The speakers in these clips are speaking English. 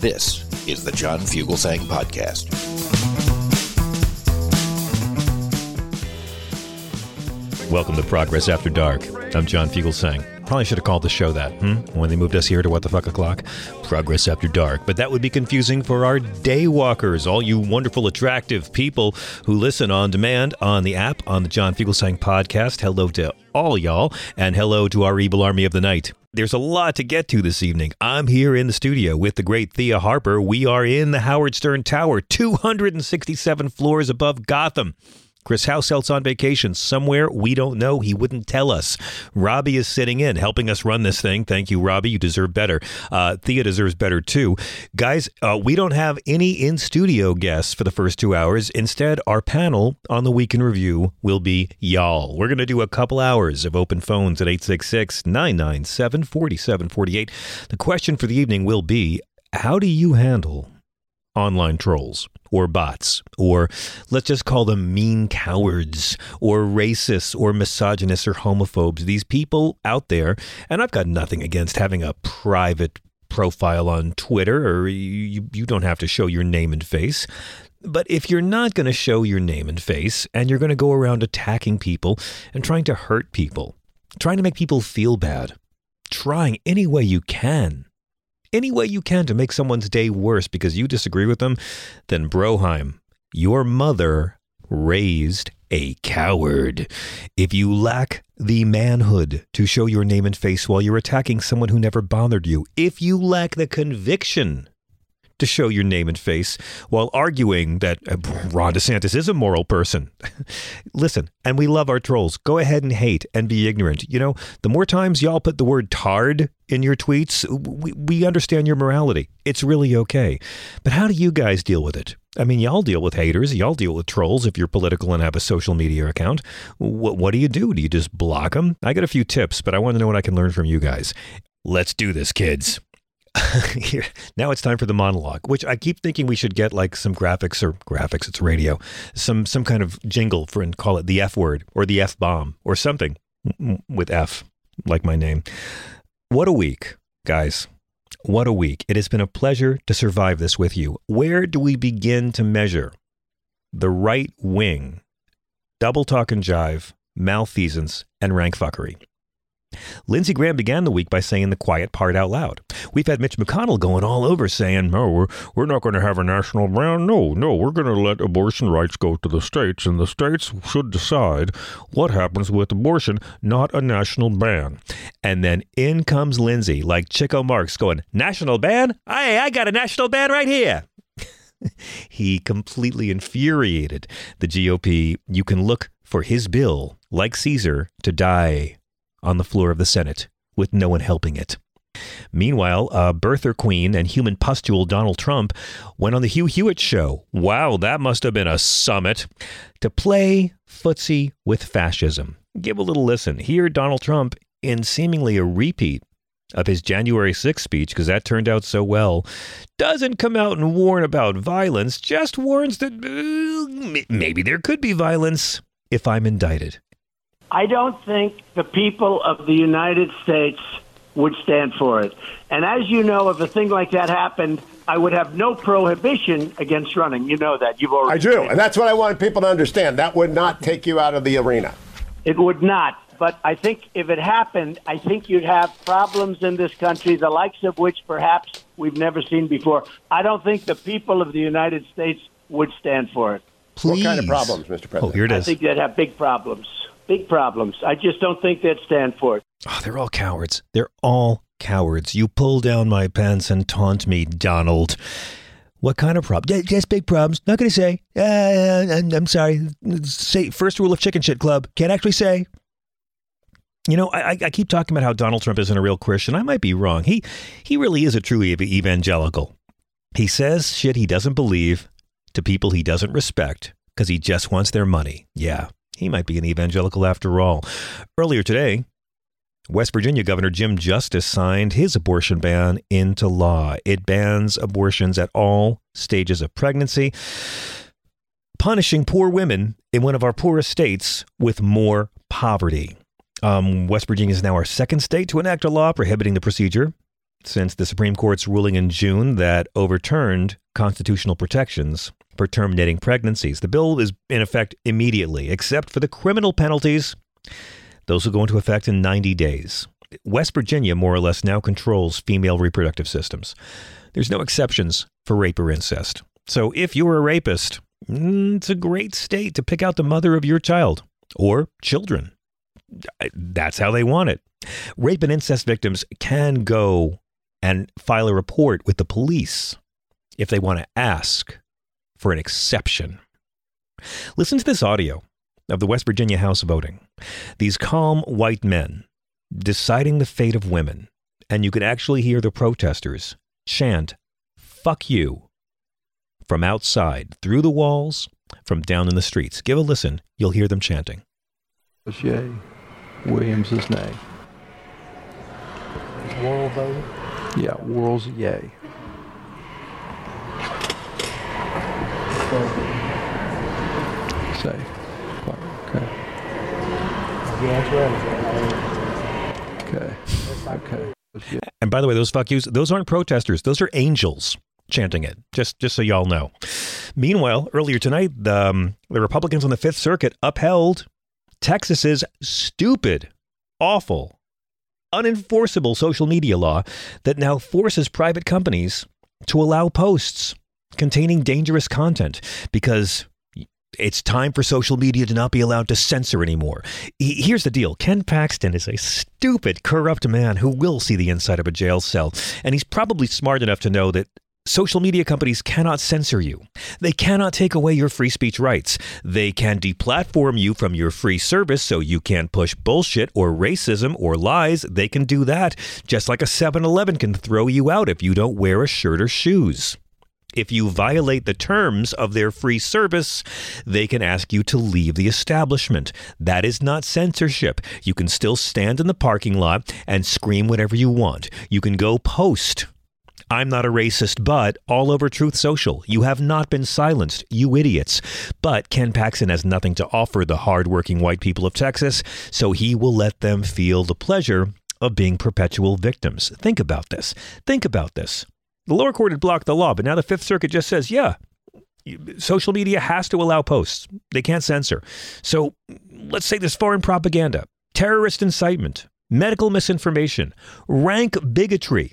This is the John Fugelsang Podcast. Welcome to Progress After Dark. I'm John Fugelsang. Probably should have called the show that, hmm? When they moved us here to What the Fuck O'Clock? Progress After Dark. But that would be confusing for our daywalkers, all you wonderful, attractive people who listen on demand on the app, on the John Fugelsang podcast. Hello to all y'all, and hello to our evil army of the night. There's a lot to get to this evening. I'm here in the studio with the great Thea Harper. We are in the Howard Stern Tower, 267 floors above Gotham. Chris Househelt's on vacation somewhere we don't know. He wouldn't tell us. Robbie is sitting in, helping us run this thing. Thank you, Robbie. You deserve better. Uh, Thea deserves better too. Guys, uh, we don't have any in studio guests for the first two hours. Instead, our panel on the Week in Review will be y'all. We're going to do a couple hours of open phones at 866 997 4748. The question for the evening will be how do you handle online trolls or bots or let's just call them mean cowards or racists or misogynists or homophobes. These people out there and i've got nothing against having a private profile on twitter or you, you don't have to show your name and face. But if you're not going to show your name and face and you're going to go around attacking people and trying to hurt people trying to make people feel bad trying any way you can any way you can to make someone's day worse because you disagree with them, then Broheim, your mother raised a coward. If you lack the manhood to show your name and face while you're attacking someone who never bothered you, if you lack the conviction to show your name and face while arguing that uh, Ron DeSantis is a moral person. Listen, and we love our trolls. Go ahead and hate and be ignorant. You know, the more times y'all put the word tard in your tweets, we, we understand your morality. It's really okay. But how do you guys deal with it? I mean, y'all deal with haters. Y'all deal with trolls if you're political and have a social media account. What, what do you do? Do you just block them? I got a few tips, but I want to know what I can learn from you guys. Let's do this, kids. Now it's time for the monologue, which I keep thinking we should get like some graphics or graphics. It's radio, some some kind of jingle for and call it the F word or the F bomb or something with F, like my name. What a week, guys! What a week! It has been a pleasure to survive this with you. Where do we begin to measure the right wing, double talk and jive, malfeasance, and rank fuckery? Lindsey Graham began the week by saying the quiet part out loud. We've had Mitch McConnell going all over saying, no, we're, we're not going to have a national ban. No, no, we're going to let abortion rights go to the states, and the states should decide what happens with abortion, not a national ban. And then in comes Lindsey, like Chico Marx, going, National ban? Hey, I got a national ban right here. he completely infuriated the GOP. You can look for his bill, like Caesar, to die on the floor of the Senate with no one helping it. Meanwhile, uh, birther queen and human pustule Donald Trump went on the Hugh Hewitt show. Wow, that must have been a summit to play footsie with fascism. Give a little listen. Here, Donald Trump in seemingly a repeat of his January 6th speech, because that turned out so well, doesn't come out and warn about violence, just warns that uh, maybe there could be violence if I'm indicted. I don't think the people of the United States would stand for it. And as you know, if a thing like that happened, I would have no prohibition against running. You know that. You've already. I do. And that's what I want people to understand. That would not take you out of the arena. It would not. but I think if it happened, I think you'd have problems in this country, the likes of which perhaps we've never seen before. I don't think the people of the United States would stand for it. Please. What kind of problems, Mr. President? Oh, here it is. I think they'd have big problems. Big problems. I just don't think they'd stand for it. Oh, they're all cowards. They're all cowards. You pull down my pants and taunt me, Donald. What kind of problem? Yeah, yes, big problems. Not going to say. Uh, I'm, I'm sorry. Say first rule of Chicken Shit Club. Can't actually say. You know, I, I- I keep talking about how Donald Trump isn't a real Christian. I might be wrong. He he really is a true evangelical. He says shit he doesn't believe to people he doesn't respect because he just wants their money. Yeah, he might be an evangelical after all. Earlier today, West Virginia Governor Jim Justice signed his abortion ban into law. It bans abortions at all stages of pregnancy, punishing poor women in one of our poorest states with more poverty. Um, West Virginia is now our second state to enact a law prohibiting the procedure since the Supreme Court's ruling in June that overturned constitutional protections for terminating pregnancies. The bill is in effect immediately, except for the criminal penalties those will go into effect in 90 days. West Virginia, more or less, now controls female reproductive systems. There's no exceptions for rape or incest. So if you're a rapist, mm, it's a great state to pick out the mother of your child or children. That's how they want it. Rape and incest victims can go and file a report with the police if they want to ask for an exception. Listen to this audio of the West Virginia House voting. These calm white men deciding the fate of women, and you can actually hear the protesters chant, fuck you, from outside, through the walls, from down in the streets. Give a listen, you'll hear them chanting. was yea. Williams is nay. World vote. Yeah, Worrell's Say. Okay. Okay. Okay. And by the way, those fuck yous, those aren't protesters, those are angels chanting it. Just just so y'all know. Meanwhile, earlier tonight, the, um, the Republicans on the Fifth Circuit upheld Texas's stupid, awful, unenforceable social media law that now forces private companies to allow posts containing dangerous content because it's time for social media to not be allowed to censor anymore. Here's the deal Ken Paxton is a stupid, corrupt man who will see the inside of a jail cell. And he's probably smart enough to know that social media companies cannot censor you. They cannot take away your free speech rights. They can deplatform you from your free service so you can't push bullshit or racism or lies. They can do that, just like a 7 Eleven can throw you out if you don't wear a shirt or shoes. If you violate the terms of their free service, they can ask you to leave the establishment. That is not censorship. You can still stand in the parking lot and scream whatever you want. You can go post. I'm not a racist, but all over Truth Social, you have not been silenced, you idiots. But Ken Paxton has nothing to offer the hardworking white people of Texas, so he will let them feel the pleasure of being perpetual victims. Think about this. Think about this. The lower court had blocked the law, but now the Fifth Circuit just says, yeah, social media has to allow posts. They can't censor. So let's say there's foreign propaganda, terrorist incitement, medical misinformation, rank bigotry.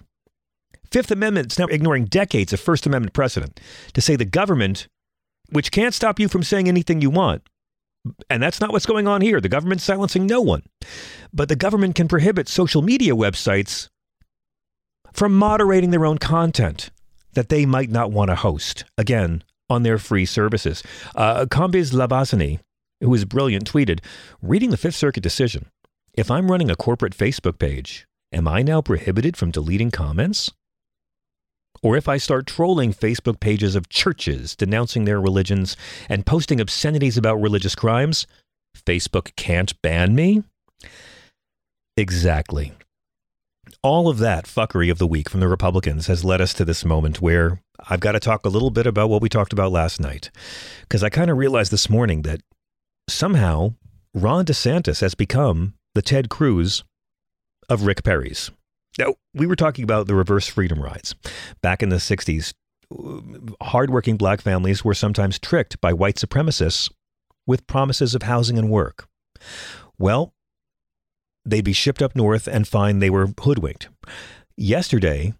Fifth Amendment is now ignoring decades of First Amendment precedent to say the government, which can't stop you from saying anything you want, and that's not what's going on here. The government's silencing no one. But the government can prohibit social media websites from moderating their own content that they might not want to host, again, on their free services. Uh, Kambiz Labasani, who is brilliant, tweeted Reading the Fifth Circuit decision, if I'm running a corporate Facebook page, am I now prohibited from deleting comments? Or if I start trolling Facebook pages of churches denouncing their religions and posting obscenities about religious crimes, Facebook can't ban me? Exactly. All of that fuckery of the week from the Republicans has led us to this moment where I've got to talk a little bit about what we talked about last night. Because I kind of realized this morning that somehow Ron DeSantis has become the Ted Cruz of Rick Perry's. Now, we were talking about the reverse freedom rides. Back in the 60s, hardworking black families were sometimes tricked by white supremacists with promises of housing and work. Well, they'd be shipped up north and find they were hoodwinked. Yesterday,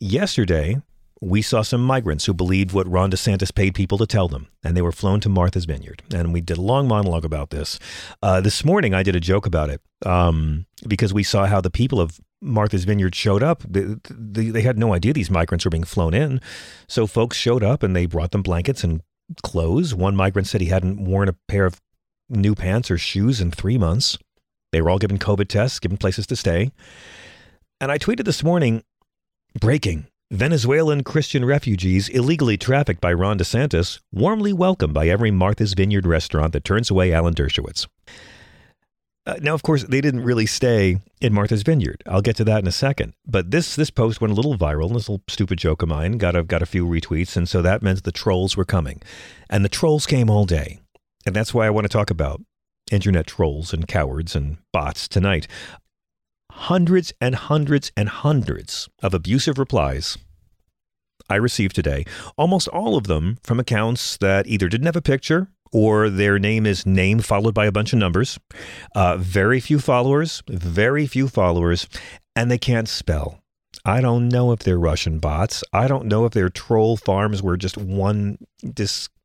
yesterday, we saw some migrants who believed what Ron DeSantis paid people to tell them, and they were flown to Martha's Vineyard. And we did a long monologue about this. Uh, this morning, I did a joke about it um, because we saw how the people of Martha's Vineyard showed up. They, they, they had no idea these migrants were being flown in. So folks showed up and they brought them blankets and clothes. One migrant said he hadn't worn a pair of new pants or shoes in three months. They were all given COVID tests, given places to stay. And I tweeted this morning breaking Venezuelan Christian refugees illegally trafficked by Ron DeSantis, warmly welcomed by every Martha's Vineyard restaurant that turns away Alan Dershowitz. Uh, now, of course, they didn't really stay in Martha's Vineyard. I'll get to that in a second. But this this post went a little viral. This little stupid joke of mine got a, got a few retweets, and so that meant the trolls were coming, and the trolls came all day, and that's why I want to talk about internet trolls and cowards and bots tonight hundreds and hundreds and hundreds of abusive replies I received today, almost all of them from accounts that either didn't have a picture or their name is name followed by a bunch of numbers. Uh, very few followers, very few followers, and they can't spell. I don't know if they're Russian bots. I don't know if they're troll farms where just one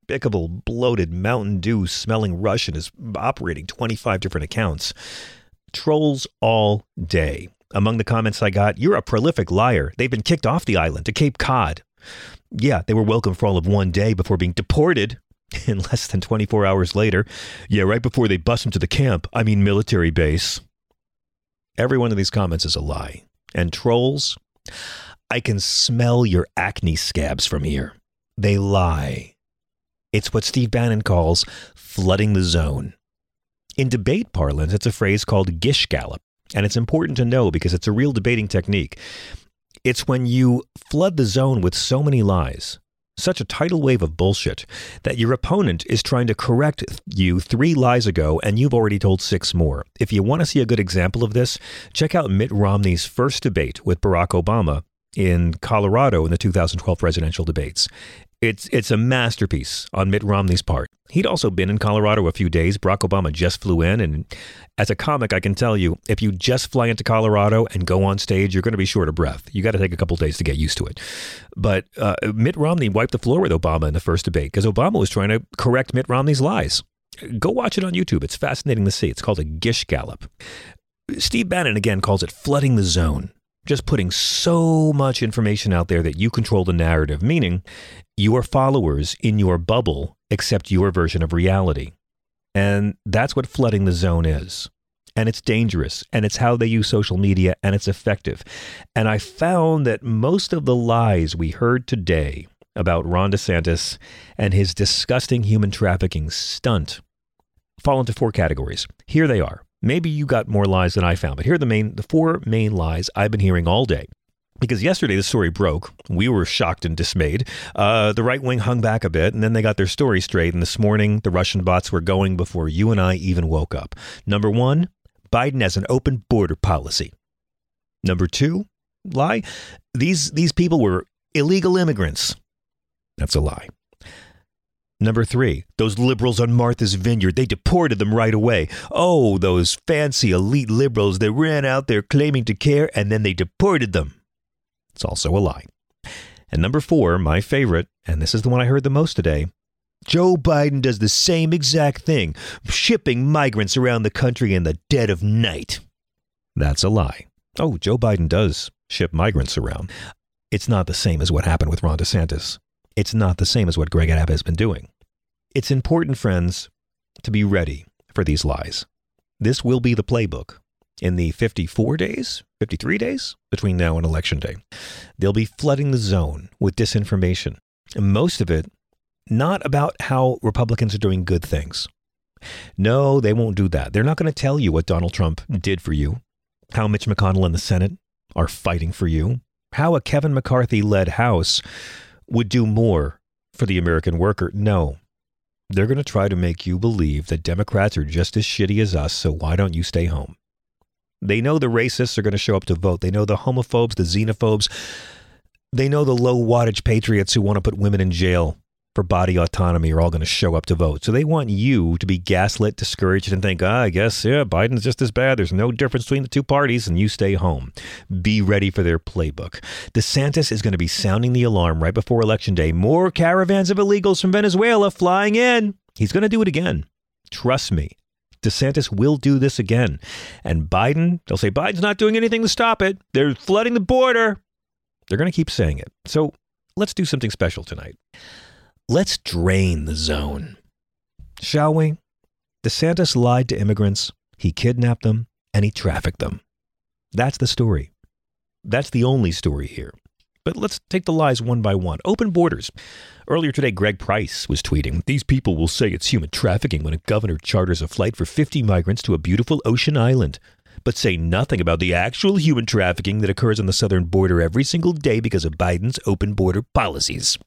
despicable, bloated Mountain Dew smelling Russian is operating 25 different accounts trolls all day. Among the comments I got, you're a prolific liar. They've been kicked off the island to Cape Cod. Yeah, they were welcome for all of one day before being deported. in less than 24 hours later, yeah, right before they bust them to the camp, I mean military base. Every one of these comments is a lie. And trolls, I can smell your acne scabs from here. They lie. It's what Steve Bannon calls flooding the zone. In debate parlance, it's a phrase called gish gallop, and it's important to know because it's a real debating technique. It's when you flood the zone with so many lies, such a tidal wave of bullshit, that your opponent is trying to correct you three lies ago and you've already told six more. If you want to see a good example of this, check out Mitt Romney's first debate with Barack Obama in Colorado in the 2012 presidential debates. It's it's a masterpiece on Mitt Romney's part. He'd also been in Colorado a few days. Barack Obama just flew in, and as a comic, I can tell you, if you just fly into Colorado and go on stage, you're going to be short of breath. You got to take a couple days to get used to it. But uh, Mitt Romney wiped the floor with Obama in the first debate because Obama was trying to correct Mitt Romney's lies. Go watch it on YouTube. It's fascinating to see. It's called a Gish Gallop. Steve Bannon again calls it flooding the zone just putting so much information out there that you control the narrative, meaning your followers in your bubble accept your version of reality. And that's what flooding the zone is. And it's dangerous, and it's how they use social media, and it's effective. And I found that most of the lies we heard today about Ron DeSantis and his disgusting human trafficking stunt fall into four categories. Here they are. Maybe you got more lies than I found, but here are the main the four main lies I've been hearing all day. Because yesterday the story broke, we were shocked and dismayed. Uh, the right wing hung back a bit, and then they got their story straight. And this morning, the Russian bots were going before you and I even woke up. Number one, Biden has an open border policy. Number two, lie. These these people were illegal immigrants. That's a lie. Number three, those liberals on Martha's Vineyard, they deported them right away. Oh, those fancy elite liberals that ran out there claiming to care and then they deported them. It's also a lie. And number four, my favorite, and this is the one I heard the most today Joe Biden does the same exact thing, shipping migrants around the country in the dead of night. That's a lie. Oh, Joe Biden does ship migrants around. It's not the same as what happened with Ron DeSantis. It's not the same as what Greg Abbott has been doing. It's important, friends, to be ready for these lies. This will be the playbook in the 54 days, 53 days between now and election day. They'll be flooding the zone with disinformation, and most of it not about how Republicans are doing good things. No, they won't do that. They're not going to tell you what Donald Trump did for you, how Mitch McConnell and the Senate are fighting for you, how a Kevin McCarthy led House would do more for the American worker. No. They're going to try to make you believe that Democrats are just as shitty as us, so why don't you stay home? They know the racists are going to show up to vote. They know the homophobes, the xenophobes. They know the low wattage patriots who want to put women in jail for body autonomy are all going to show up to vote. So they want you to be gaslit, discouraged, and think, ah, I guess, yeah, Biden's just as bad. There's no difference between the two parties, and you stay home. Be ready for their playbook. DeSantis is going to be sounding the alarm right before Election Day. More caravans of illegals from Venezuela flying in. He's going to do it again. Trust me. DeSantis will do this again. And Biden, they'll say Biden's not doing anything to stop it. They're flooding the border. They're going to keep saying it. So let's do something special tonight. Let's drain the zone. Shall we? DeSantis lied to immigrants, he kidnapped them, and he trafficked them. That's the story. That's the only story here. But let's take the lies one by one. Open borders. Earlier today, Greg Price was tweeting These people will say it's human trafficking when a governor charters a flight for 50 migrants to a beautiful ocean island, but say nothing about the actual human trafficking that occurs on the southern border every single day because of Biden's open border policies.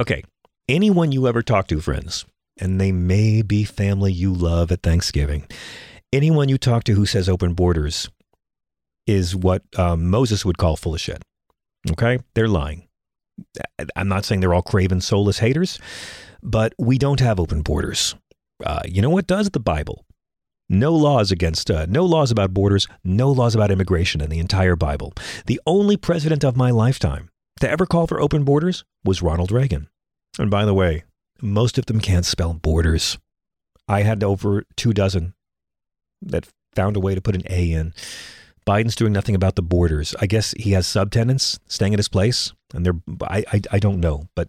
Okay, anyone you ever talk to, friends, and they may be family you love at Thanksgiving, anyone you talk to who says open borders is what um, Moses would call full of shit. Okay? They're lying. I'm not saying they're all craven, soulless haters, but we don't have open borders. Uh, you know what does? The Bible. No laws against, uh, no laws about borders, no laws about immigration in the entire Bible. The only president of my lifetime to ever call for open borders was Ronald Reagan. And by the way, most of them can't spell borders. I had over two dozen that found a way to put an A in. Biden's doing nothing about the borders. I guess he has subtenants staying at his place, and they're I, I I don't know, but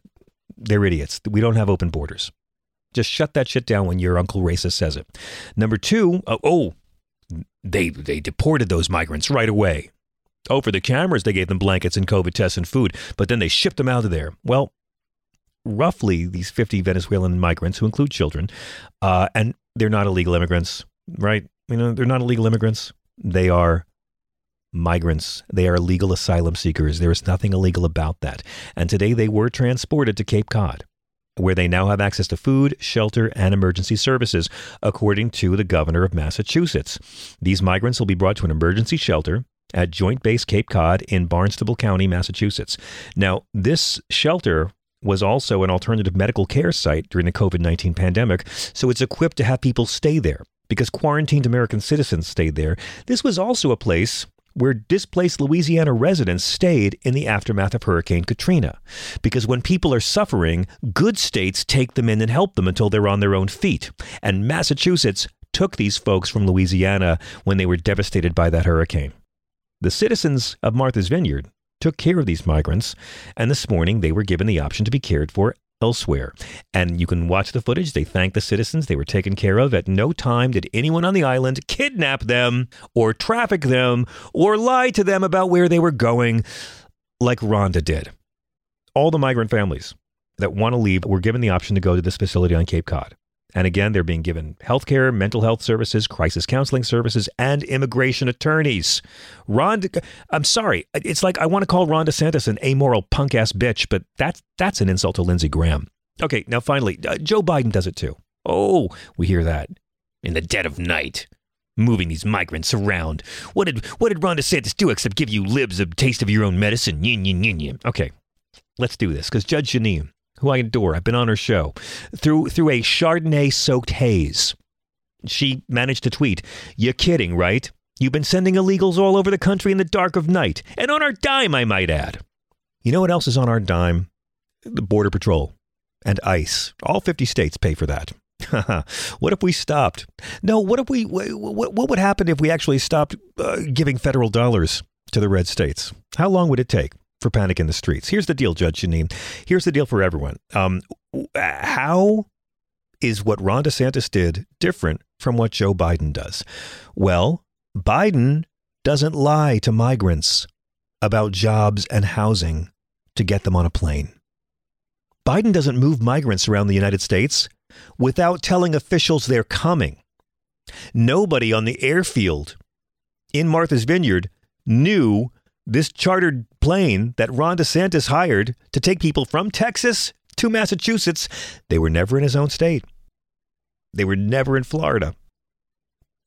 they're idiots. We don't have open borders. Just shut that shit down when your uncle racist says it. Number two, uh, oh, they they deported those migrants right away. Oh, for the cameras, they gave them blankets and COVID tests and food, but then they shipped them out of there. Well, roughly these 50 Venezuelan migrants, who include children, uh, and they're not illegal immigrants, right? You know, they're not illegal immigrants. They are migrants. They are legal asylum seekers. There is nothing illegal about that. And today they were transported to Cape Cod, where they now have access to food, shelter, and emergency services, according to the governor of Massachusetts. These migrants will be brought to an emergency shelter at Joint Base Cape Cod in Barnstable County, Massachusetts. Now, this shelter was also an alternative medical care site during the COVID 19 pandemic, so it's equipped to have people stay there because quarantined American citizens stayed there. This was also a place where displaced Louisiana residents stayed in the aftermath of Hurricane Katrina. Because when people are suffering, good states take them in and help them until they're on their own feet. And Massachusetts took these folks from Louisiana when they were devastated by that hurricane. The citizens of Martha's Vineyard took care of these migrants, and this morning they were given the option to be cared for elsewhere. And you can watch the footage. They thank the citizens. They were taken care of. At no time did anyone on the island kidnap them or traffic them or lie to them about where they were going like Rhonda did. All the migrant families that want to leave were given the option to go to this facility on Cape Cod. And again, they're being given health care, mental health services, crisis counseling services, and immigration attorneys. Ron, I'm sorry. It's like I want to call Ron DeSantis an amoral punk ass bitch, but that's, that's an insult to Lindsey Graham. Okay, now finally, uh, Joe Biden does it too. Oh, we hear that in the dead of night. Moving these migrants around. What did what did Ron DeSantis do except give you libs a taste of your own medicine? Yin, yin, yin, yin. Okay, let's do this because Judge Jeanine, who I adore. I've been on her show through through a Chardonnay soaked haze. She managed to tweet, "You're kidding, right? You've been sending illegals all over the country in the dark of night, and on our dime, I might add." You know what else is on our dime? The Border Patrol and ICE. All 50 states pay for that. what if we stopped? No, what if we what, what would happen if we actually stopped uh, giving federal dollars to the red states? How long would it take? For Panic in the Streets. Here's the deal, Judge Jeanine. Here's the deal for everyone. Um, how is what Ron DeSantis did different from what Joe Biden does? Well, Biden doesn't lie to migrants about jobs and housing to get them on a plane. Biden doesn't move migrants around the United States without telling officials they're coming. Nobody on the airfield in Martha's Vineyard knew this chartered plane that Ron DeSantis hired to take people from Texas to Massachusetts, they were never in his own state. They were never in Florida.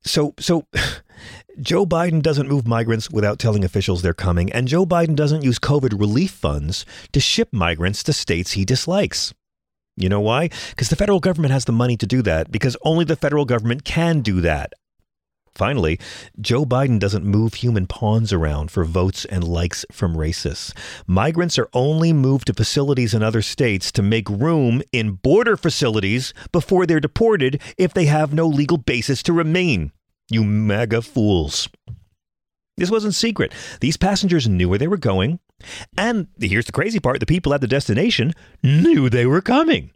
So, so Joe Biden doesn't move migrants without telling officials they're coming, and Joe Biden doesn't use COVID relief funds to ship migrants to states he dislikes. You know why? Because the federal government has the money to do that, because only the federal government can do that. Finally, Joe Biden doesn't move human pawns around for votes and likes from racists. Migrants are only moved to facilities in other states to make room in border facilities before they're deported if they have no legal basis to remain. You mega fools. This wasn't secret. These passengers knew where they were going. And here's the crazy part the people at the destination knew they were coming.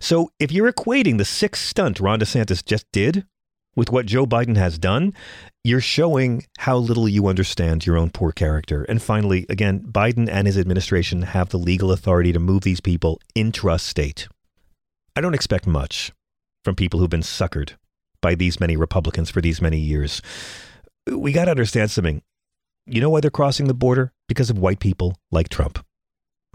So if you're equating the sick stunt Ron DeSantis just did with what Joe Biden has done, you're showing how little you understand your own poor character. And finally, again, Biden and his administration have the legal authority to move these people intrastate. I don't expect much from people who've been suckered by these many Republicans for these many years. We got to understand something. You know why they're crossing the border? Because of white people like Trump,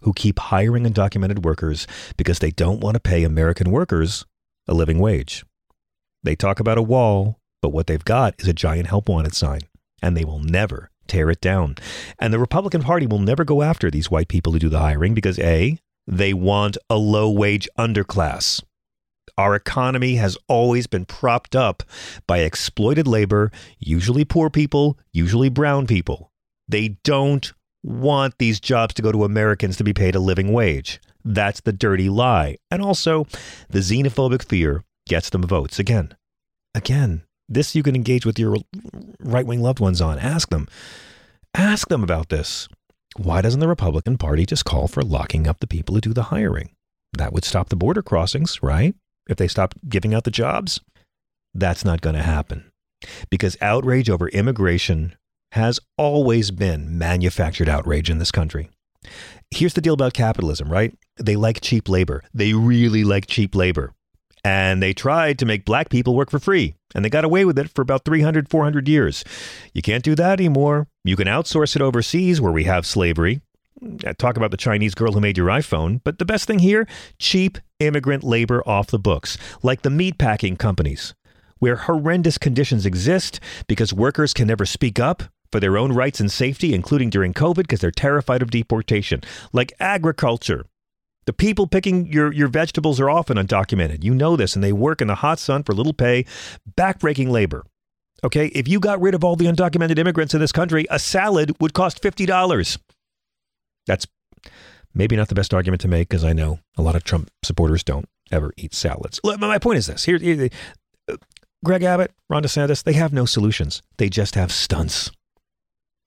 who keep hiring undocumented workers because they don't want to pay American workers a living wage. They talk about a wall, but what they've got is a giant help wanted sign, and they will never tear it down. And the Republican Party will never go after these white people who do the hiring because A, they want a low wage underclass. Our economy has always been propped up by exploited labor, usually poor people, usually brown people. They don't want these jobs to go to Americans to be paid a living wage. That's the dirty lie. And also, the xenophobic fear gets them votes. Again, again, this you can engage with your right wing loved ones on. Ask them. Ask them about this. Why doesn't the Republican Party just call for locking up the people who do the hiring? That would stop the border crossings, right? If they stop giving out the jobs. That's not going to happen because outrage over immigration has always been manufactured outrage in this country. Here's the deal about capitalism, right? They like cheap labor. They really like cheap labor. And they tried to make black people work for free. And they got away with it for about 300, 400 years. You can't do that anymore. You can outsource it overseas where we have slavery. Uh, talk about the Chinese girl who made your iPhone. But the best thing here cheap immigrant labor off the books, like the meatpacking companies, where horrendous conditions exist because workers can never speak up for their own rights and safety, including during COVID, because they're terrified of deportation, like agriculture. The people picking your, your vegetables are often undocumented. You know this, and they work in the hot sun for little pay, backbreaking labor. Okay, if you got rid of all the undocumented immigrants in this country, a salad would cost $50. That's maybe not the best argument to make because I know a lot of Trump supporters don't ever eat salads. My point is this here, here uh, Greg Abbott, Ron DeSantis, they have no solutions. They just have stunts.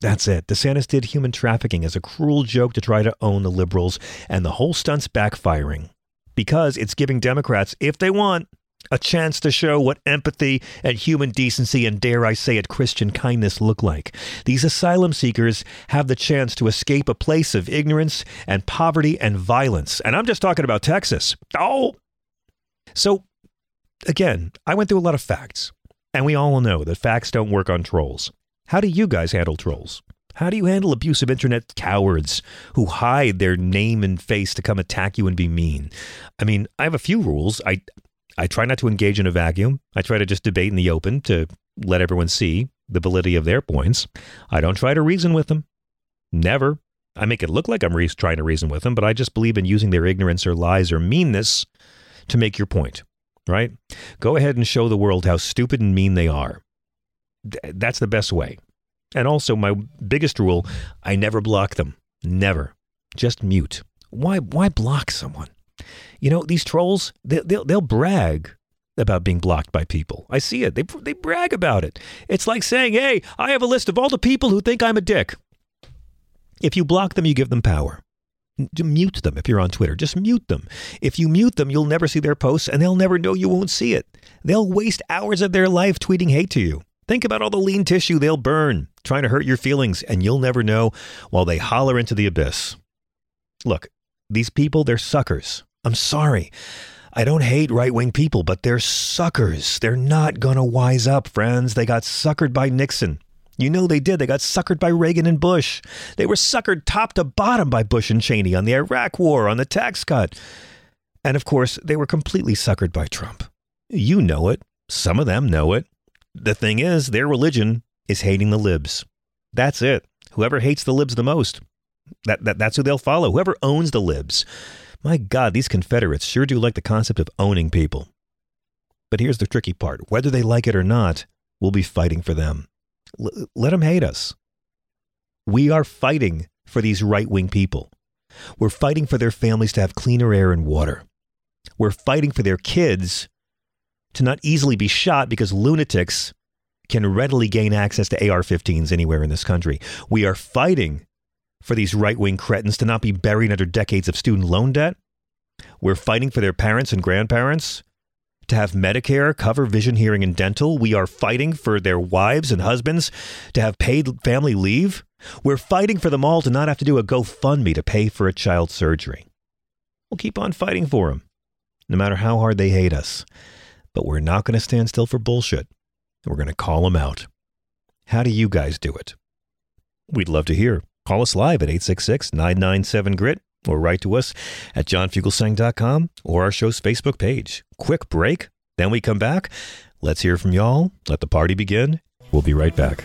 That's it. DeSantis did human trafficking as a cruel joke to try to own the liberals, and the whole stunt's backfiring because it's giving Democrats, if they want, a chance to show what empathy and human decency and, dare I say it, Christian kindness look like. These asylum seekers have the chance to escape a place of ignorance and poverty and violence. And I'm just talking about Texas. Oh! So, again, I went through a lot of facts, and we all know that facts don't work on trolls. How do you guys handle trolls? How do you handle abusive internet cowards who hide their name and face to come attack you and be mean? I mean, I have a few rules. I I try not to engage in a vacuum. I try to just debate in the open to let everyone see the validity of their points. I don't try to reason with them. Never. I make it look like I'm re- trying to reason with them, but I just believe in using their ignorance or lies or meanness to make your point, right? Go ahead and show the world how stupid and mean they are that's the best way. And also, my biggest rule I never block them. Never. Just mute. Why, why block someone? You know, these trolls, they, they'll, they'll brag about being blocked by people. I see it. They, they brag about it. It's like saying, hey, I have a list of all the people who think I'm a dick. If you block them, you give them power. Mute them if you're on Twitter. Just mute them. If you mute them, you'll never see their posts and they'll never know you won't see it. They'll waste hours of their life tweeting hate to you. Think about all the lean tissue they'll burn trying to hurt your feelings, and you'll never know while they holler into the abyss. Look, these people, they're suckers. I'm sorry. I don't hate right wing people, but they're suckers. They're not to wise up, friends. They got suckered by Nixon. You know they did. They got suckered by Reagan and Bush. They were suckered top to bottom by Bush and Cheney on the Iraq War, on the tax cut. And of course, they were completely suckered by Trump. You know it. Some of them know it. The thing is, their religion is hating the libs. That's it. Whoever hates the libs the most, that, that that's who they'll follow. Whoever owns the libs. My God, these Confederates sure do like the concept of owning people. But here's the tricky part whether they like it or not, we'll be fighting for them. L- let them hate us. We are fighting for these right wing people. We're fighting for their families to have cleaner air and water. We're fighting for their kids to not easily be shot because lunatics can readily gain access to AR 15s anywhere in this country. We are fighting for these right wing cretins to not be buried under decades of student loan debt. We're fighting for their parents and grandparents to have Medicare cover vision, hearing, and dental. We are fighting for their wives and husbands to have paid family leave. We're fighting for them all to not have to do a GoFundMe to pay for a child's surgery. We'll keep on fighting for them, no matter how hard they hate us. But we're not going to stand still for bullshit. We're going to call them out. How do you guys do it? We'd love to hear. Call us live at 866 997 GRIT or write to us at johnfugelsang.com or our show's Facebook page. Quick break, then we come back. Let's hear from y'all. Let the party begin. We'll be right back.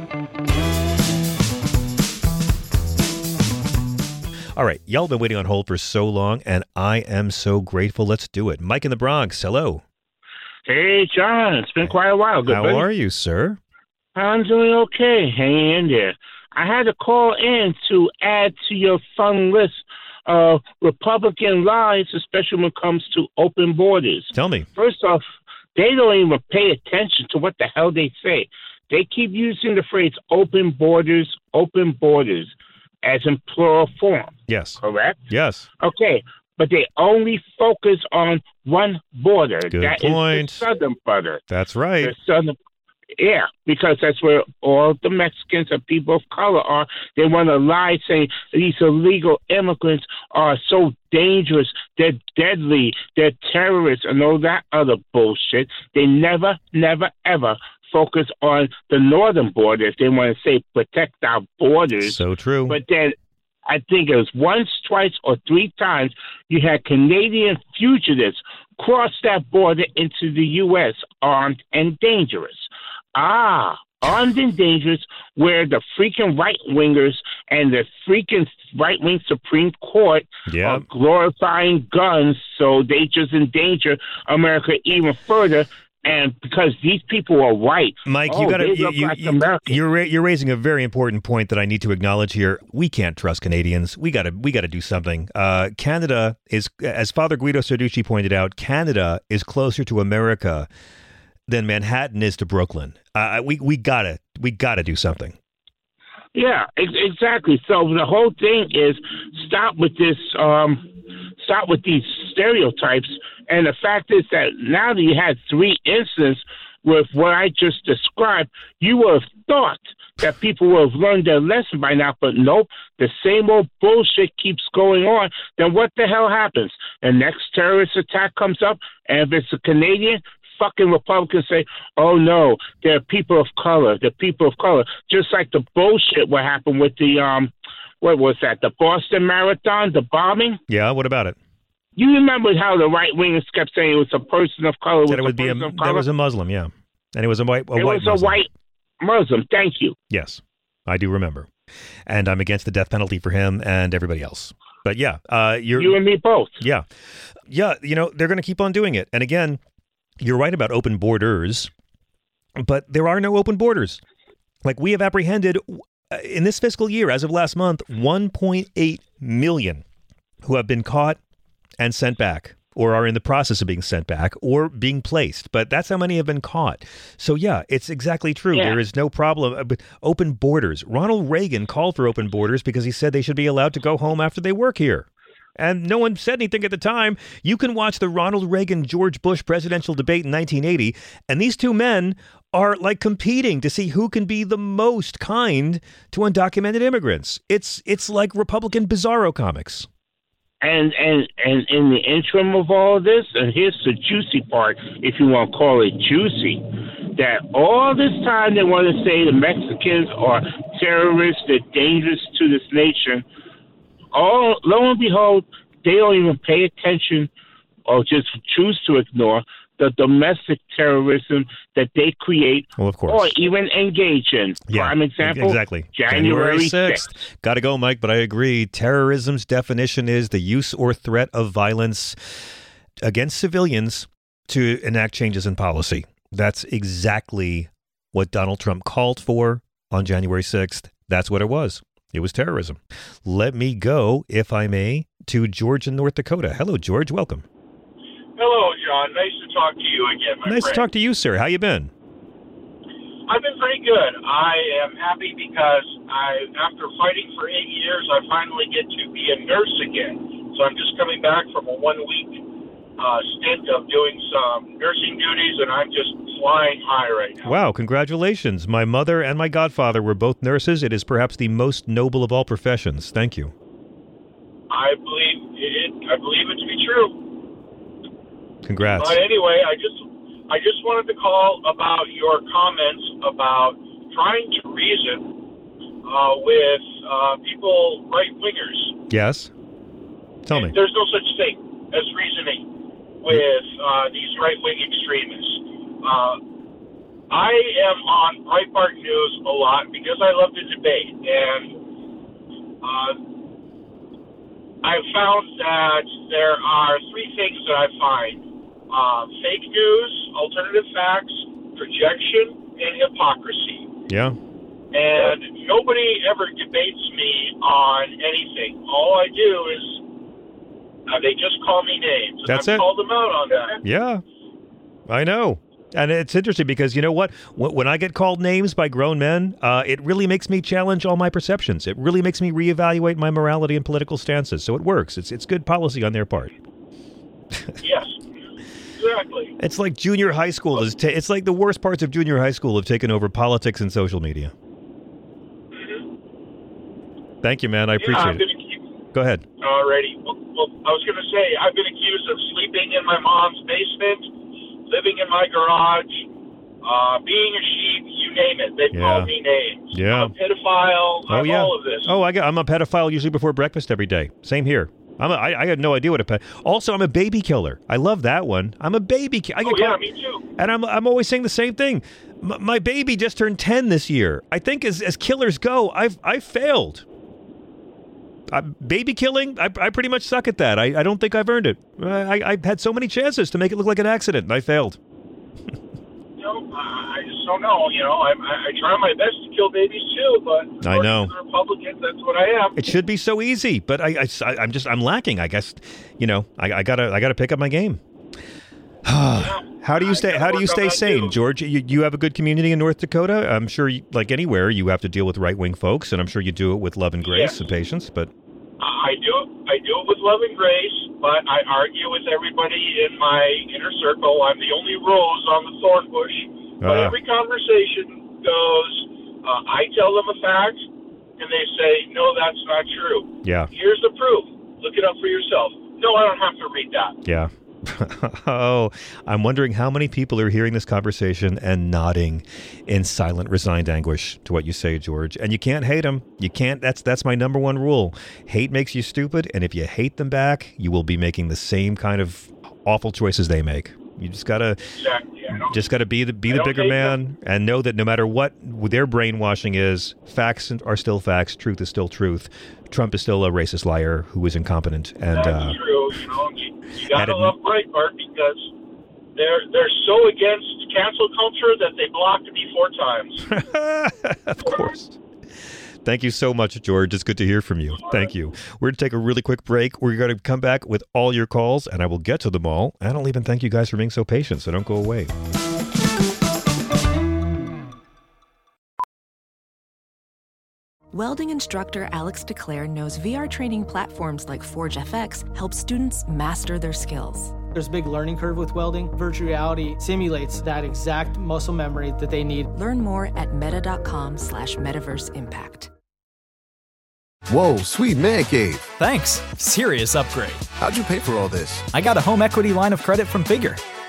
All right, y'all been waiting on hold for so long, and I am so grateful. Let's do it. Mike in the Bronx, hello. Hey, John. It's been quite a while. Good How buddy. are you, sir? I'm doing okay. Hanging in uh, there. I had to call in to add to your fun list of Republican lies, especially when it comes to open borders. Tell me. First off, they don't even pay attention to what the hell they say. They keep using the phrase open borders, open borders as in plural form, Yes. correct? Yes. Okay, but they only focus on one border. Good That is point. the southern border. That's right. The southern, yeah, because that's where all the Mexicans and people of color are. They want to lie saying these illegal immigrants are so dangerous, they're deadly, they're terrorists, and all that other bullshit. They never, never, ever focus on the northern border if they want to say protect our borders. So true. But then I think it was once, twice, or three times you had Canadian fugitives cross that border into the U.S. armed and dangerous. Ah, armed and dangerous, where the freaking right wingers and the freaking right wing Supreme Court Yeah. are glorifying guns, so they just endanger America even further. And because these people are white, Mike, oh, you got to you, you, like you, you're you're raising a very important point that I need to acknowledge here. We can't trust Canadians. We got to we got to do something. Uh, Canada is, as Father Guido Sarducci pointed out, Canada is closer to America than Manhattan is to Brooklyn. Uh, we we gotta we gotta do something. Yeah, ex- exactly. So the whole thing is stop with this. Um, stop with these stereotypes. And the fact is that now that you had three incidents with what I just described, you would have thought that people would have learned their lesson by now. But nope, the same old bullshit keeps going on. Then what the hell happens? The next terrorist attack comes up, and if it's a Canadian, fucking Republicans say, "Oh no, they're people of color. They're people of color." Just like the bullshit what happened with the um, what was that? The Boston Marathon, the bombing. Yeah. What about it? You remember how the right wingers kept saying it was a person of color? Said it was would a be a that was a Muslim. Yeah, and it was a white a it white was Muslim. a white Muslim. Thank you. Yes, I do remember, and I'm against the death penalty for him and everybody else. But yeah, uh, you're You and me both. Yeah. Yeah. You know, they're going to keep on doing it. And again, you're right about open borders, but there are no open borders. Like we have apprehended in this fiscal year, as of last month, 1.8 million who have been caught and sent back or are in the process of being sent back or being placed. But that's how many have been caught. So, yeah, it's exactly true. Yeah. There is no problem. uh, but Open borders. Ronald Reagan called for open borders because he said they should be allowed to go home after they work here. And no one said anything at the time. You can watch the Ronald Reagan George Bush presidential debate in 1980, and these two men are like competing to see who can be the most kind to undocumented immigrants. It's it's like Republican Bizarro comics. And and and in the interim of all of this, and here's the juicy part, if you want to call it juicy, that all this time they want to say the Mexicans are terrorists, they're dangerous to this nation. All lo and behold, they don't even pay attention or just choose to ignore the domestic terrorism that they create Well, of course. or even engage in. Prime example, Exactly. January 6th. 6th. Got to go, Mike, but I agree. Terrorism's definition is the use or threat of violence against civilians to enact changes in policy. That's exactly what Donald Trump called for on January 6th. That's what it was. It was terrorism. Let me go, if I may, to George in North Dakota. Hello, George. Welcome. Hello, John. Nice to talk to you again, my nice friend. to talk to you, sir. How you been? I've been pretty good. I am happy because I, after fighting for eight years, I finally get to be a nurse again. So I'm just coming back from a one-week uh, stint of doing some nursing duties, and I'm just flying high right now. Wow, congratulations. My mother and my godfather were both nurses. It is perhaps the most noble of all professions. Thank you. I believe it. I believe it to be true. Congrats. But anyway, I just I just wanted to call about your comments about trying to reason uh, with uh, people right wingers. Yes. Tell me. There's no such thing as reasoning with uh, these right wing extremists. Uh, I am on Breitbart News a lot because I love to debate, and uh, I've found that there are three things that I find uh, fake news, alternative facts, projection, and hypocrisy. Yeah. And nobody ever debates me on anything. All I do is uh, they just call me names. That's I've it. called them out on that. Yeah. I know. And it's interesting because you know what? When when I get called names by grown men, uh, it really makes me challenge all my perceptions. It really makes me reevaluate my morality and political stances. So it works. It's it's good policy on their part. yes, exactly. It's like junior high school is. Ta- it's like the worst parts of junior high school have taken over politics and social media. Thank you, man. I yeah, appreciate it. keep Go ahead. already. Well, well, I was going to say I've been accused of sleeping in my mom's basement, living in my garage, uh, being a sheep. You name it. They've Yeah. called me names. Yeah. I'm a pedophile. Oh I'm yeah. all of this. Oh, I got, I'm a pedophile usually before breakfast every day. Same here. I'm a, I, I had no idea what a pet. Also, I'm a baby killer. I love that one. I'm a baby. Ki- I oh, get oh yeah, called- me too. and I'm I'm always saying the same thing. M- my baby just turned ten this year. I think as as killers go, I've I've failed. I, baby killing, I, I pretty much suck at that. I, I don't think I've earned it. I, I I've had so many chances to make it look like an accident, and I failed. Know, I just don't know. You know, I, I, try my best to kill babies too, but I know. according to the Republicans, that's what I am. It should be so easy, but I, I am just I'm lacking. I guess you know I, I gotta I gotta pick up my game. how do you stay How do you stay sane. George? You, you have a good community in North Dakota. I'm sure, you, like anywhere, you have to deal with right wing folks, and I'm sure you do it with love and grace and patience. But I do I do it with love and grace, but I argue with everybody in my inner circle. I'm the only rose on the thorn bush. But Ah. every conversation goes, uh, I tell them a fact, and they say, no, that's not true. yeah, Here's the proof. Look it up for yourself. No, I don't have to read that. yeah. oh, I'm wondering how many people are hearing this conversation and nodding in silent, resigned anguish to what you say, George. And you can't hate them. You can't. That's that's my number one rule. Hate makes you stupid, and if you hate them back, you will be making the same kind of awful choices they make. You just gotta Exactly. Just gotta be the be the bigger man and know that no matter what their brainwashing is, facts are still facts. Truth is still truth. Trump is still a racist liar who is incompetent and. that's uh, true. You know, you, you got to love Breitbart because they're they're so against cancel culture that they blocked me four times. of course. Thank you so much, George. It's good to hear from you. Thank you. We're going to take a really quick break. We're going to come back with all your calls, and I will get to them all. And I'll even thank you guys for being so patient, so don't go away. Welding instructor Alex DeClaire knows VR training platforms like Forge FX help students master their skills. There's a big learning curve with welding. Virtual reality simulates that exact muscle memory that they need. Learn more at meta.com slash metaverse impact. Whoa, sweet man cave. Thanks. Serious upgrade. How'd you pay for all this? I got a home equity line of credit from Figure.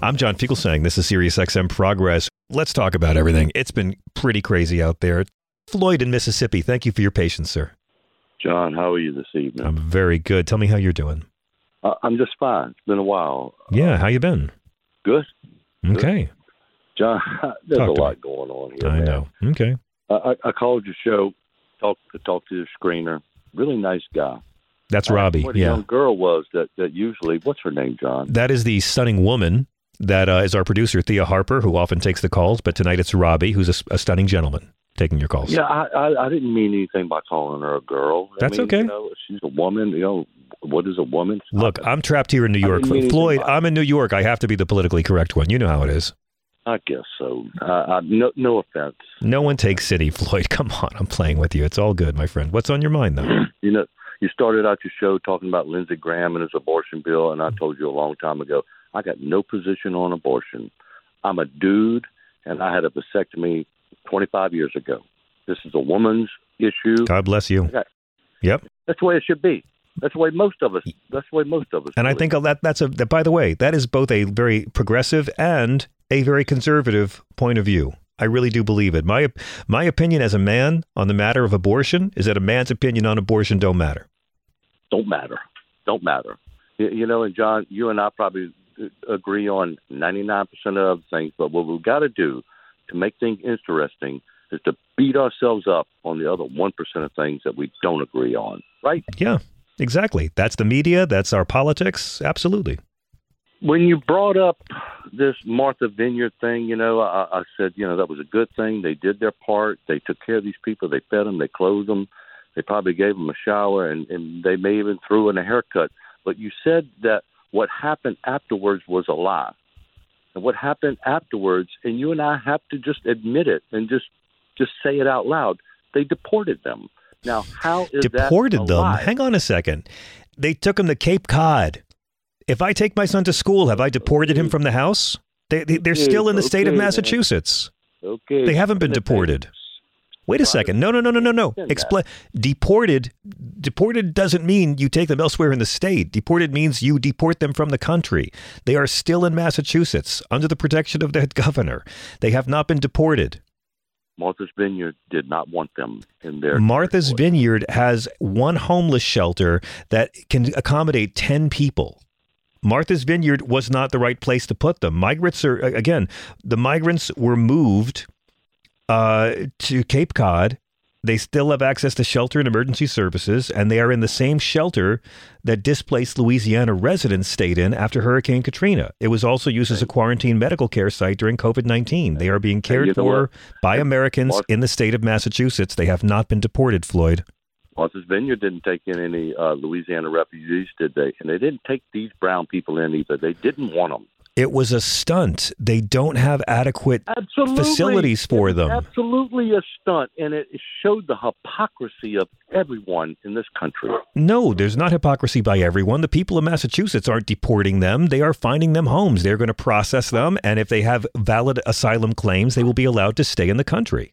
I'm John Fugelsang. This is SiriusXM Progress. Let's talk about everything. It's been pretty crazy out there. Floyd in Mississippi, thank you for your patience, sir. John, how are you this evening? I'm very good. Tell me how you're doing. Uh, I'm just fine. It's been a while. Yeah, how you been? Good. Okay. John, there's Talk a lot me. going on here. I man. know. Okay. I, I, I called your show, talk to talk to the screener. Really nice guy. That's I Robbie. What a Yeah. young girl was that that usually. What's her name, John? That is the stunning woman that uh, is our producer, Thea Harper, who often takes the calls. But tonight it's Robbie, who's a stunning gentleman taking your calls. Yeah, I, I I didn't mean anything by calling her a girl. I That's mean, okay. You know, she's a woman. You know, what is a woman? Look, I'm trapped here in New York. didn't mean anything Floyd. I'm in New York. I have to be the politically correct one. You know how it is. I guess so. Uh, I, no, no offense. No one takes city, Floyd. Come on. I'm playing with you. It's all good, my friend. What's on your mind, though? You know, you started out your show talking about Lindsey Graham and his abortion bill, and I told you a long time ago, I got no position on abortion. I'm a dude, and I had a vasectomy 25 years ago. This is a woman's issue. God bless you. Okay. Yep. That's the way it should be. That's the way most of us. That's the way most of us. And I think that that's a that, by the way, that is both a very progressive and a very conservative point of view. I really do believe it. My my opinion as a man on the matter of abortion is that a man's opinion on abortion don't matter. don't matter. Don't matter. You, you know, and John, you and I probably agree on 99% of things, but what we've got to do to make things interesting is to beat ourselves up on the other 1% of things that we don't agree on, right? Yeah, exactly. That's the media. That's our politics. Absolutely. When you brought up this Martha Vineyard thing, you know, I, I said, you know, that was a good thing. They did their part. They took care of these people. They fed them. They clothed them. They probably gave them a shower, and, and they may even threw in a haircut. But you said that what happened afterwards was a lie. And what happened afterwards, and you and I have to just admit it and just just say it out loud. They deported them. Now, how is Deported them. lie? Hang on a second. They took him to Cape Cod. If I take my son to school, have I deported him from the house? They, they, they're Okay, still in the state of okay, man. Massachusetts. Okay, They haven't been deported. Wait a second. No, no, no, no, no, no. Explain. Deported. Deported doesn't mean you take them elsewhere in the state. Deported means you deport them from the country. They are still in Massachusetts under the protection of their governor. They have not been deported. Martha's Vineyard did not want them in their Martha's Vineyard has one homeless shelter that can accommodate 10 people. Martha's Vineyard was not the right place to put them. Migrants are, again, the migrants were moved uh, to Cape Cod. They still have access to shelter and emergency services, and they are in the same shelter that displaced Louisiana residents stayed in after Hurricane Katrina. It was also used as a quarantine medical care site during COVID 19. They are being cared for by Americans Martha- in the state of Massachusetts. They have not been deported, Floyd. Martha's Vineyard didn't take in any uh, Louisiana refugees, did they? And they didn't take these brown people in either. They didn't want them. It was a stunt. They don't have adequate Absolutely. facilities for them. Absolutely a stunt, and it showed the hypocrisy of everyone in this country. No, there's not hypocrisy by everyone. The people of Massachusetts aren't deporting them. They are finding them homes. They're going to process them. And if they have valid asylum claims, they will be allowed to stay in the country.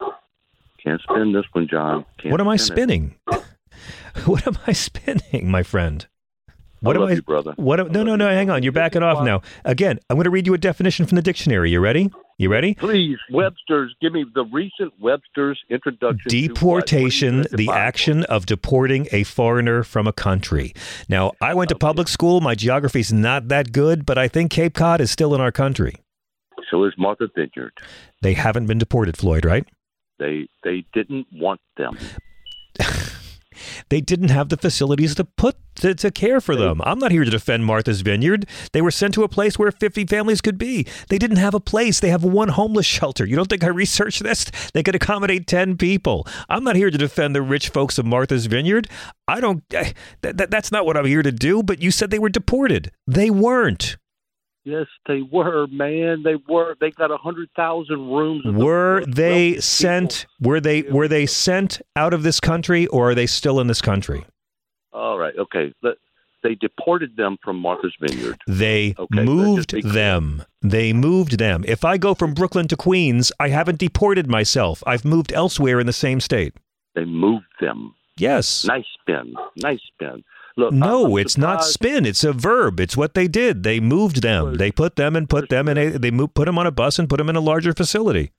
Can't spin this one, John. Can't what am I spinning? what am I spinning, my friend? What I am I, you, brother. What? am- no, no, no. Hang on. You're backing off now. Again, I'm going to read you a definition from the dictionary. You ready? You ready? Please, Webster's, give me the recent Webster's introduction. Deportation, the action of deporting a foreigner from a country. Now, I went to public school. My geography's not that good, but I think Cape Cod is still in our country. So is Martha Vineyard. They haven't been deported, Floyd, right? They they didn't want them. They didn't have the facilities to put to, to care for them. I'm not here to defend Martha's Vineyard. They were sent to a place where 50 families could be. They didn't have a place. They have one homeless shelter. You don't think I researched this? They could accommodate 10 people. I'm not here to defend the rich folks of Martha's Vineyard. I don't. I, that, that, that's not what I'm here to do. But you said they were deported. They weren't. Yes, they were, man. They were. They got a hundred thousand rooms. of the Were they sent? Were they were they sent out of this country, or are they still in this country? All right, okay. They deported them from Martha's Vineyard. They Okay, moved just be clear. them. They moved them. If I go from Brooklyn to Queens, I haven't deported myself. I've moved elsewhere in the same state. They moved them. Yes. Nice spin. Nice spin. Look, No, I'm- I'm it's not spin. It's a verb. It's what they did. They moved them. They put them and put them in a. They moved, put them on a bus and put them in a larger facility.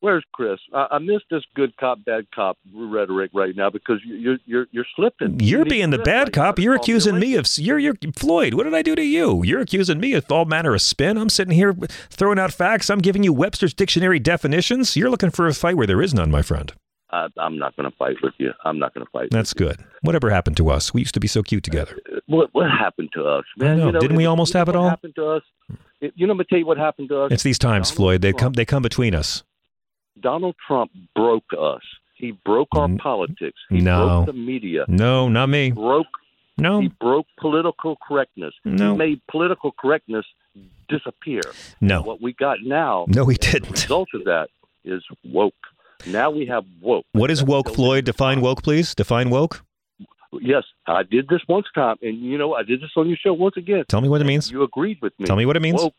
Where's Chris? I, I miss this good cop, bad cop rhetoric right now because you- you're you're you're slipping. You You're being the Chris bad right cop. You're Call me a accusing me of you're you're Floyd. What did I do to you? You're accusing me of all manner of spin. I'm sitting here throwing out facts. I'm giving you Webster's dictionary definitions. You're looking for a fight where there is none, my friend. I, I'm not going to fight with you. I'm not going to fight. That's good. Whatever happened to us? We used to be so cute together. What what happened to us, man? know. You know, Didn't we almost you have it what all? Happened to us. It- you know, me tell you what happened to us. It's these times, Floyd. They come. They come between us. Donald Trump broke us. He broke our politics. He no. broke the media. No, not me. He broke. No. He broke political correctness. No. He made political correctness disappear. No. What we got now. No, he didn't. The result of that is woke. Now we have woke. What is woke, Floyd? Define woke, please. Define woke. Yes, I did this once time, and you know I did this on your show once again. Tell me what it means. You agreed with me. Tell me what it means. Woke,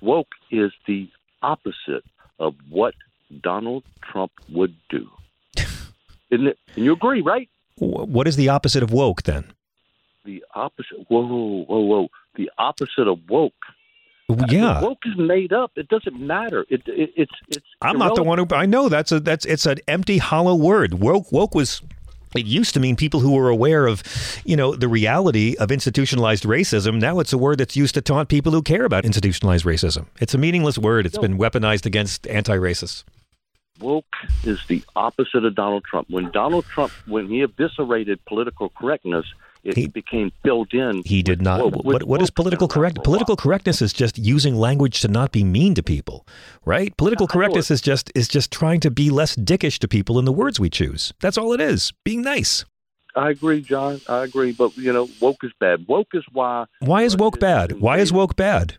woke is the opposite of what Donald Trump would do. Isn't it? And you agree, right? What is the opposite of woke then? The opposite. Whoa, whoa, whoa, whoa. The opposite of woke. Yeah. Woke is made up. It doesn't matter. It, it it's it's. I'm not the one who. I know that's a that's it's an empty, hollow word. Woke woke was. It used to mean people who were aware of, you know, the reality of institutionalized racism. Now it's a word that's used to taunt people who care about institutionalized racism. It's a meaningless word. It's been weaponized against anti-racists. woke is the opposite of Donald Trump. When Donald Trump, when he eviscerated political correctness, it became filled in. He did not. woke- with what, what is political correct? Political correctness is just using language to not be mean to people, right? Political correctness is just is just trying to be less dickish to people in the words we choose. That's all it is. Being nice. I agree, John. I agree, but you know, woke is bad. Woke is why Why is woke bad? Why is woke bad?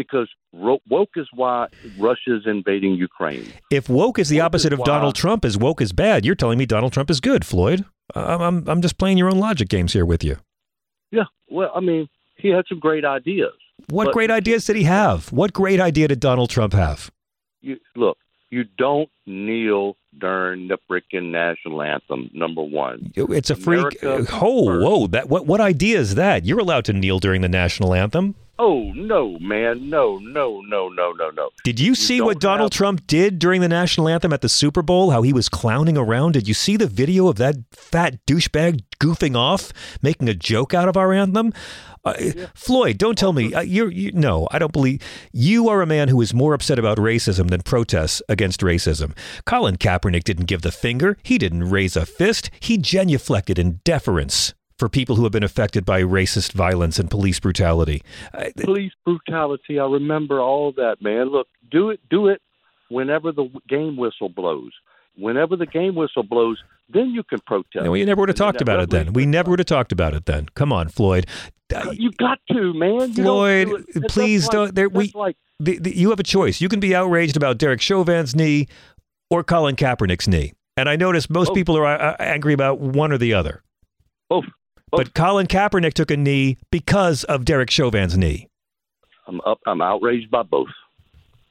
because woke is why Russia's invading Ukraine. If woke is the Woke opposite is of Donald Trump, is woke is bad. You're telling me Donald Trump is good, Floyd. I'm I'm, just playing your own logic games here with you. Yeah, well, I mean, he had some great ideas. What But- great ideas did he have? What great idea did Donald Trump have? You, look, you don't kneel during the freaking national anthem. Number one, It's a freak. America Oh, whoa! That what what idea is that? You're allowed to kneel during the national anthem. Oh no, man, no, no, no, no, no, no. Did you see what Donald have- Trump did during the national anthem at the Super Bowl? How he was clowning around? Did you see the video of that fat douchebag goofing off, making a joke out of our anthem? Uh, Floyd, don't tell me uh, you're. You, no, I don't believe you are a man who is more upset about racism than protests against racism. Colin Kaepernick didn't give the finger. He didn't raise a fist. He genuflected in deference for people who have been affected by racist violence and police brutality. Uh, Police brutality. I remember all that, man. Look, do it, do it whenever the game whistle blows. Whenever the game whistle blows, then you can protest. No, we never would have talked about it then. We never would have talked about it then. Come on, Floyd. Uh, You got to, man. You Floyd, do please like- don't. There, we, like the, the, you have a choice. You can be outraged about Derek Chauvin's knee or Colin Kaepernick's knee. And I notice most Both. people are uh, angry about one or the other. Both. But Colin Kaepernick took a knee because of Derek Chauvin's knee. I'm up. I'm outraged by both.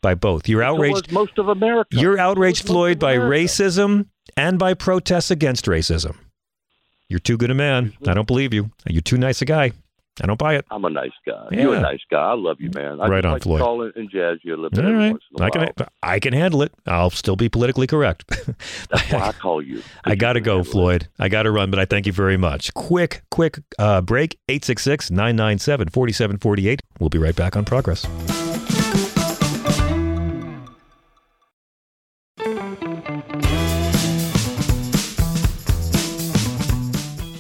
By both. You're outraged. most of America. You're outraged, Floyd, by racism and by protests against racism. You're too good a man. I don't believe you. You're too nice a guy. I don't buy it. I'm a nice guy. You're a nice guy. I love you, man. I Right on, like Floyd. call and jazz you a little bit All right. once in a I can. I can handle it. I'll still be politically correct. That's why I call you. I got to go, Floyd. I got to run, but I thank you very much. Quick, quick uh, break 866 997 4748. We'll be right back on progress.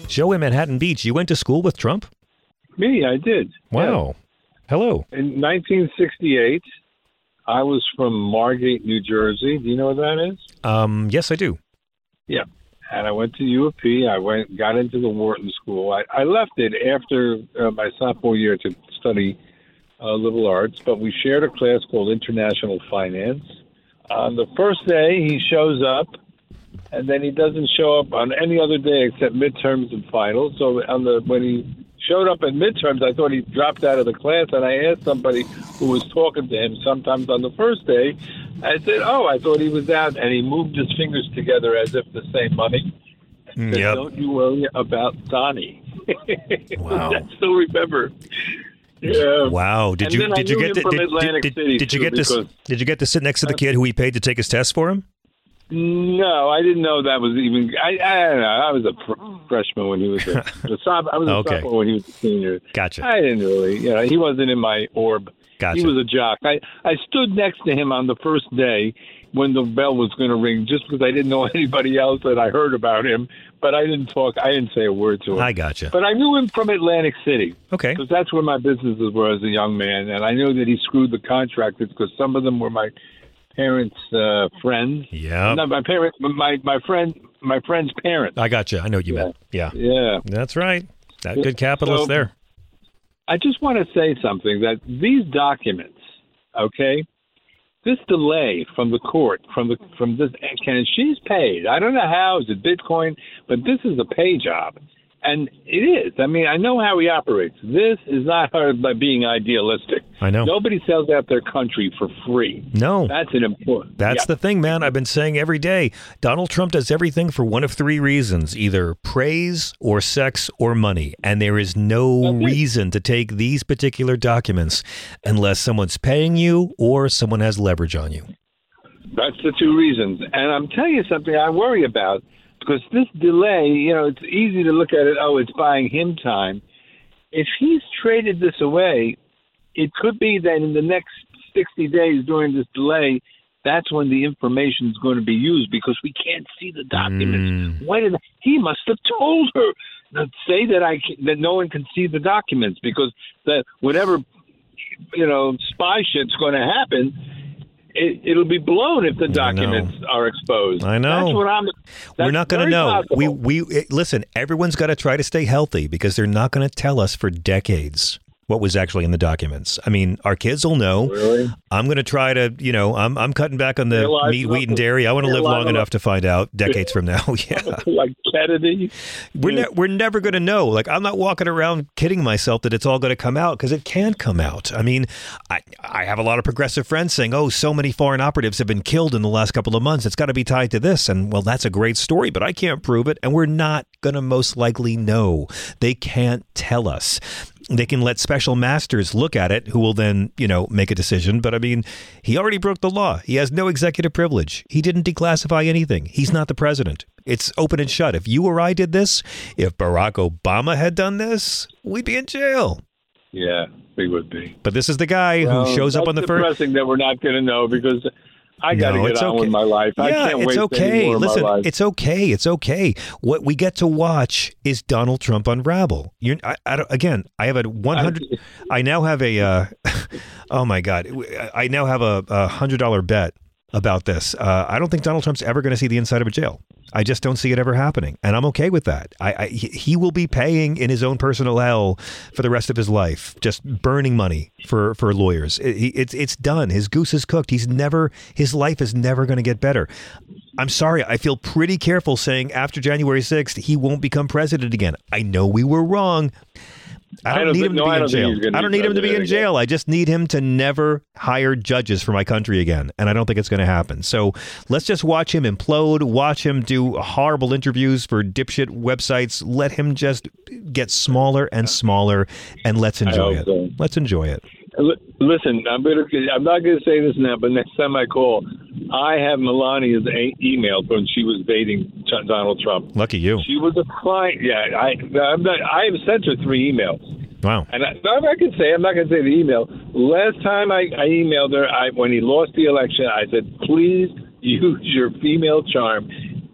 Joe in Manhattan Beach, you went to school with Trump? Me, I did. Wow. Hello. In 1968, I was from Margate, New Jersey. Do you know where that is? Um, yes, I do. Yeah. And I went to U of P. I went, got into the Wharton School. I, I left it after uh, my sophomore year to study uh, liberal arts, but we shared a class called International Finance. On the first day, he shows up, and then he doesn't show up on any other day except midterms and finals. So on the when he showed up in midterms, I thought he dropped out of the class, and I asked somebody who was talking to him sometimes on the first day. I said, "Oh, I thought he was out," and he moved his fingers together as if to say money. Mm, Said, Yep. Don't you worry about Donnie. Wow. I still remember. Yeah. Wow. Did And you did you get to from did, Atlantic did, City, did you get this did you get to sit next to the kid who he paid to take his test for him? No, I didn't know that was even. I I don't know. I was a fr- oh. freshman when he was a, a soph- I was a Okay. sophomore when he was a senior. Gotcha. I didn't really. You know, he wasn't in my orb. Gotcha. He was a jock. I I stood next to him on the first day when the bell was going to ring, just because I didn't know anybody else and I heard about him, but I didn't talk. I didn't say a word to him. I gotcha. But I knew him from Atlantic City. Okay. Because that's where my businesses were as a young man, and I knew that he screwed the contractors because some of them were my parents' uh, friends. Yeah. Not my parents, my my friend, my friend's parents. I got you. I know what you meant. Yeah. Yeah. That's right. That good capitalist So- there. I just want to say something that these documents, okay, this delay from the court, from the from this, and she's paid. I don't know how. Is it Bitcoin? But this is a pay job, and it is. I mean, I know how he operates. This is not hard by being idealistic. I know. Nobody sells out their country for free. No. That's an important. That's yeah. the thing, man. I've been saying every day. Donald Trump does everything for one of three reasons either praise or sex or money. And there is no reason to take these particular documents unless someone's paying you or someone has leverage on you. That's the two reasons. And I'm telling you something I worry about because this delay, you know, it's easy to look at it, oh, it's buying him time. If he's traded this away, it could be that in the next 60 days during this delay, that's when the information is going to be used because we can't see the documents. Hmm. Why did he must have told her that say that I that no one can see the documents because that whatever you know spy shit's going to happen, it, it'll be blown if the documents are exposed. I know. That's what I'm. We're not going to know. possible. We we eh, listen. Everyone's got to try to stay healthy because they're not going to tell us for decades what was actually in the documents. I mean, our kids will know. Really? I'm going to try to, you know, I'm I'm cutting back on the Realize meat, wheat, and dairy. I want to live long enough to find out decades from now. yeah. like Kennedy. We're, ne- we're never going to know. Like, I'm not walking around kidding myself that it's all going to come out because it can come out. I mean, I, I have a lot of progressive friends saying, oh, so many foreign operatives have been killed in the last couple of months. It's got to be tied to this. And, well, that's a great story, but I can't prove it. And we're not going to most likely know. They can't tell us. They can let special masters look at it who will then, you know, make a decision. But I mean, he already broke the law. He has no executive privilege. He didn't declassify anything. He's not the president. It's open and shut. If you or I did this, if Barack Obama had done this, we'd be in jail. Yeah, we would be. But this is the guy Well, who shows up on the that's first. depressing that we're not going to know because I got to No, get it's on okay. with my life. I yeah, can't it's wait okay. any more of Listen, it's okay. It's okay. What we get to watch is Donald Trump unravel. You're, I, I don't, again, I have a 100. I now have a. Uh, oh my God! I now have a, a hundred dollar bet about this. Uh, I don't think Donald Trump's ever going to see the inside of a jail. I just don't see it ever happening, and I'm okay with that. I, I he will be paying in his own personal hell for the rest of his life, just burning money for for lawyers. It, it's it's done. His goose is cooked. He's never his life is never going to get better. I'm sorry. I feel pretty careful saying after January 6th he won't become president again. I know we were wrong. I I don't, need him to be in don't jail. I don't need him to be in again. jail. I just need him to never hire judges for my country again. And I don't think it's going to happen. So let's just watch him implode, watch him do horrible interviews for dipshit websites. Let him just get smaller and smaller and let's enjoy it. so. Let's enjoy it. Listen, I'm gonna. I'm not gonna say this now, but next time I call, I have Melania's a- email when she was dating Donald Trump. Lucky you. She was a client. Yeah, I. I'm not, I have sent her three emails. Wow. And I, I can say, I'm not going to say the email. Last time I, I emailed her, I, when he lost the election, I said, please use your female charm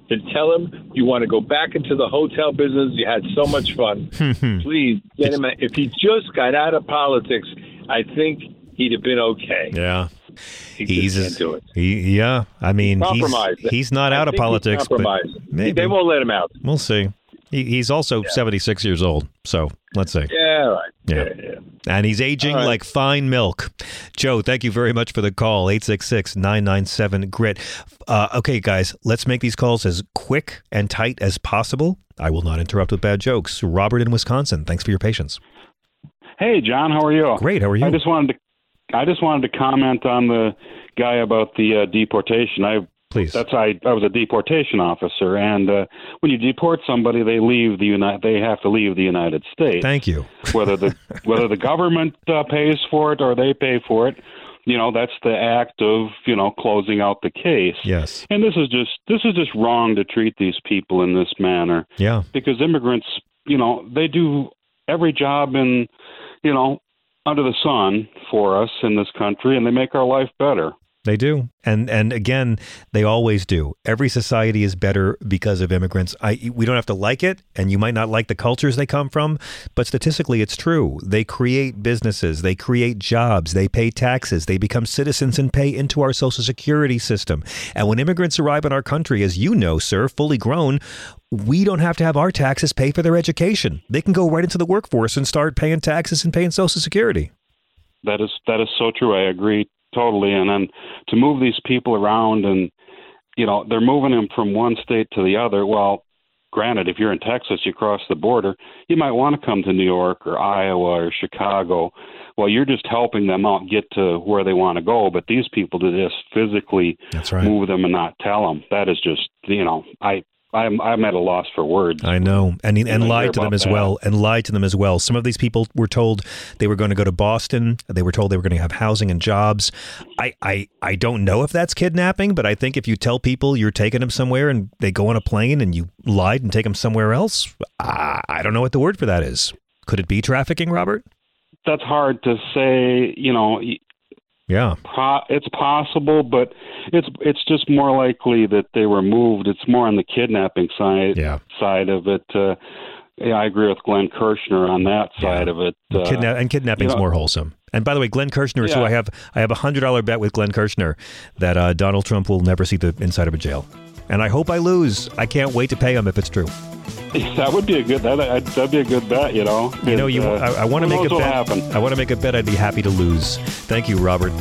to tell him you want to go back into the hotel business. You had so much fun. Hmm. please get him. If he just got out of politics, I think he'd have been okay. Yeah. He he's just can't do it. He, yeah. I mean, he's, he's not I out of politics, but maybe. They won't let him out. We'll see. He, he's also 76 years old. So let's see. Yeah, all right. Yeah. And he's aging All right. like fine milk. Joe, thank you very much for the call. 866 997 GRIT. Uh, okay, guys, let's make these calls as quick and tight as possible. I will not interrupt with bad jokes. Robert in Wisconsin, thanks for your patience. Hey, John, how are you? Great. How are you? I just wanted to, I just wanted to comment on the guy about the uh, deportation. I please. That's I. I was a deportation officer, and uh, when you deport somebody, they leave the United. They have to leave the United States. Thank you. whether the whether the government uh, pays for it or they pay for it, you know, that's the act of you know closing out the case. Yes. And this is just this is just wrong to treat these people in this manner Yeah. because immigrants, you know, they do every job in, you know, under the sun for us in this country, and they make our life better. They do. And and again, they always do. Every society is better because of immigrants. I we don't have to like it and you might not like the cultures they come from, but statistically it's true. They create businesses, they create jobs, they pay taxes, they become citizens and pay into our social security system. And when immigrants arrive in our country as you know, sir, fully grown, we don't have to have our taxes pay for their education. They can go right into the workforce and start paying taxes and paying social security. That is that is so true. I agree totally. And then to move these people around, and you know, they're moving them from one state to the other. Well, granted, if you're in Texas, you cross the border, you might want to come to New York or Iowa or Chicago. Well, you're just helping them out get to where they want to go. But these people to just physically right. move them and not tell them. That is just you know, I I'm I'm at a loss for words. I know, and and hear lied to them as that. well, and lied to them as well. Some of these people were told they were going to go to Boston. They were told they were going to have housing and jobs. I, I I don't know if that's kidnapping, but I think if you tell people you're taking them somewhere and they go on a plane and you lied and take them somewhere else, I, I don't know what the word for that is. Could it be trafficking, Robert? That's hard to say. You know, Yeah. Po- it's possible, but it's it's just more likely that they were moved. It's more on the kidnapping side side of it. Uh, yeah, I agree with Glenn Kirshner on that side of it. Uh, Kidna- and kidnapping's you know- more wholesome. And by the way, Glenn Kirshner is who I have. I have a hundred dollar bet with Glenn Kirshner that uh, Donald Trump will never see the inside of a jail. And I hope I lose. I can't wait to pay him if it's true. that would be a good that that'd be a good bet. You know, You know, you. Uh, I, I want to make a bet. happen. I want to make a bet. I'd be happy to lose. Thank you, Robert.